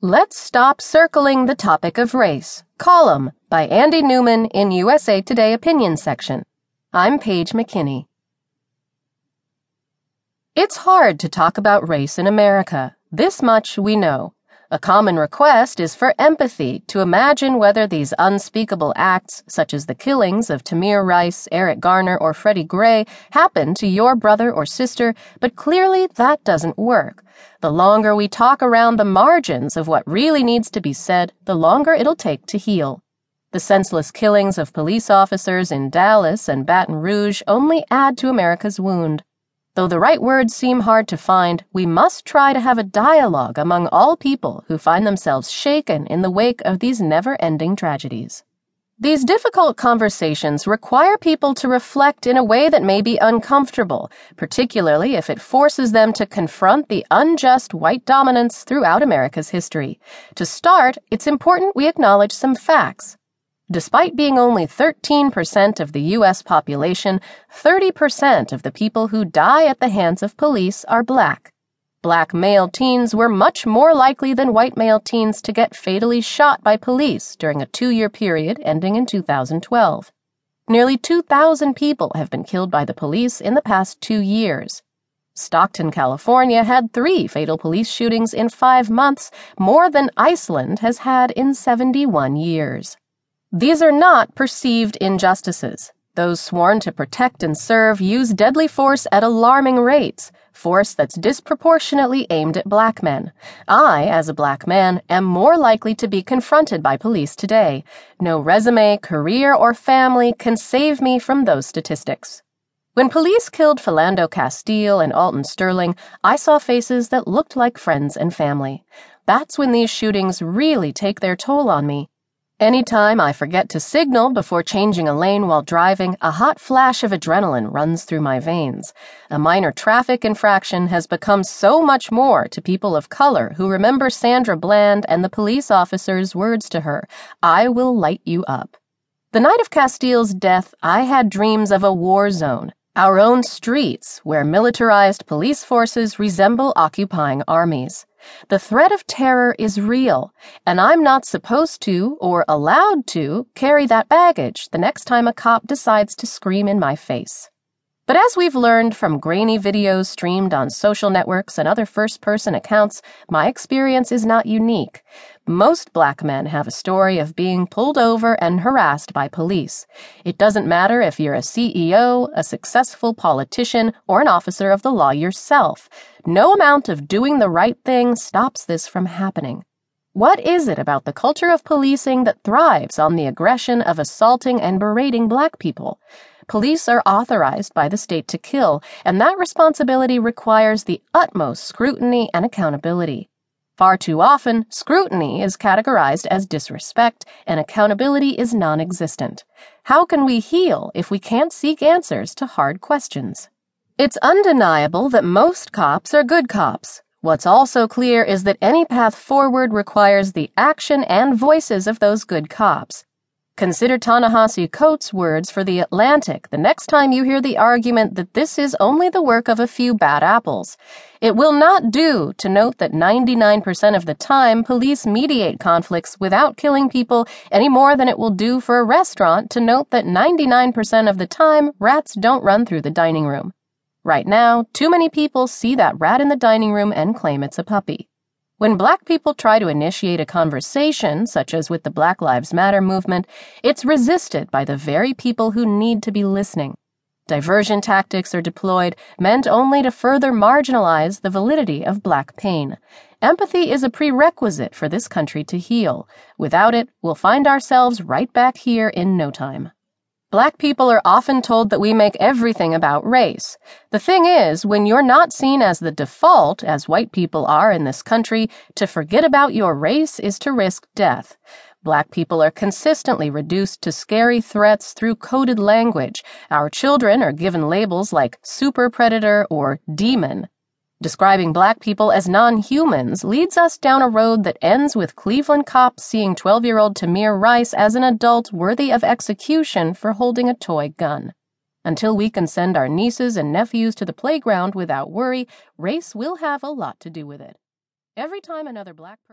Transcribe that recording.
Let's Stop Circling the Topic of Race, column by Andy Newman in USA Today Opinion section. I'm Paige McKinney. It's hard to talk about race in America. This much we know. A common request is for empathy to imagine whether these unspeakable acts, such as the killings of Tamir Rice, Eric Garner, or Freddie Gray, happen to your brother or sister, but clearly that doesn't work. The longer we talk around the margins of what really needs to be said, the longer it'll take to heal. The senseless killings of police officers in Dallas and Baton Rouge only add to America's wound. Though the right words seem hard to find, we must try to have a dialogue among all people who find themselves shaken in the wake of these never ending tragedies. These difficult conversations require people to reflect in a way that may be uncomfortable, particularly if it forces them to confront the unjust white dominance throughout America's history. To start, it's important we acknowledge some facts. Despite being only 13% of the U.S. population, 30% of the people who die at the hands of police are black. Black male teens were much more likely than white male teens to get fatally shot by police during a two year period ending in 2012. Nearly 2,000 people have been killed by the police in the past two years. Stockton, California had three fatal police shootings in five months, more than Iceland has had in 71 years. These are not perceived injustices. Those sworn to protect and serve use deadly force at alarming rates, force that's disproportionately aimed at black men. I, as a black man, am more likely to be confronted by police today. No resume, career, or family can save me from those statistics. When police killed Philando Castile and Alton Sterling, I saw faces that looked like friends and family. That's when these shootings really take their toll on me. Anytime I forget to signal before changing a lane while driving, a hot flash of adrenaline runs through my veins. A minor traffic infraction has become so much more to people of color who remember Sandra Bland and the police officer's words to her I will light you up. The night of Castile's death, I had dreams of a war zone, our own streets, where militarized police forces resemble occupying armies. The threat of terror is real, and I'm not supposed to or allowed to carry that baggage the next time a cop decides to scream in my face. But as we've learned from grainy videos streamed on social networks and other first person accounts, my experience is not unique. Most black men have a story of being pulled over and harassed by police. It doesn't matter if you're a CEO, a successful politician, or an officer of the law yourself. No amount of doing the right thing stops this from happening. What is it about the culture of policing that thrives on the aggression of assaulting and berating black people? Police are authorized by the state to kill, and that responsibility requires the utmost scrutiny and accountability. Far too often, scrutiny is categorized as disrespect and accountability is non existent. How can we heal if we can't seek answers to hard questions? It's undeniable that most cops are good cops. What's also clear is that any path forward requires the action and voices of those good cops. Consider Ta-Nehisi Coates' words for The Atlantic the next time you hear the argument that this is only the work of a few bad apples. It will not do to note that 99% of the time police mediate conflicts without killing people any more than it will do for a restaurant to note that 99% of the time rats don't run through the dining room. Right now, too many people see that rat in the dining room and claim it's a puppy. When black people try to initiate a conversation, such as with the Black Lives Matter movement, it's resisted by the very people who need to be listening. Diversion tactics are deployed, meant only to further marginalize the validity of black pain. Empathy is a prerequisite for this country to heal. Without it, we'll find ourselves right back here in no time. Black people are often told that we make everything about race. The thing is, when you're not seen as the default, as white people are in this country, to forget about your race is to risk death. Black people are consistently reduced to scary threats through coded language. Our children are given labels like super predator or demon. Describing black people as non humans leads us down a road that ends with Cleveland cops seeing 12 year old Tamir Rice as an adult worthy of execution for holding a toy gun. Until we can send our nieces and nephews to the playground without worry, race will have a lot to do with it. Every time another black person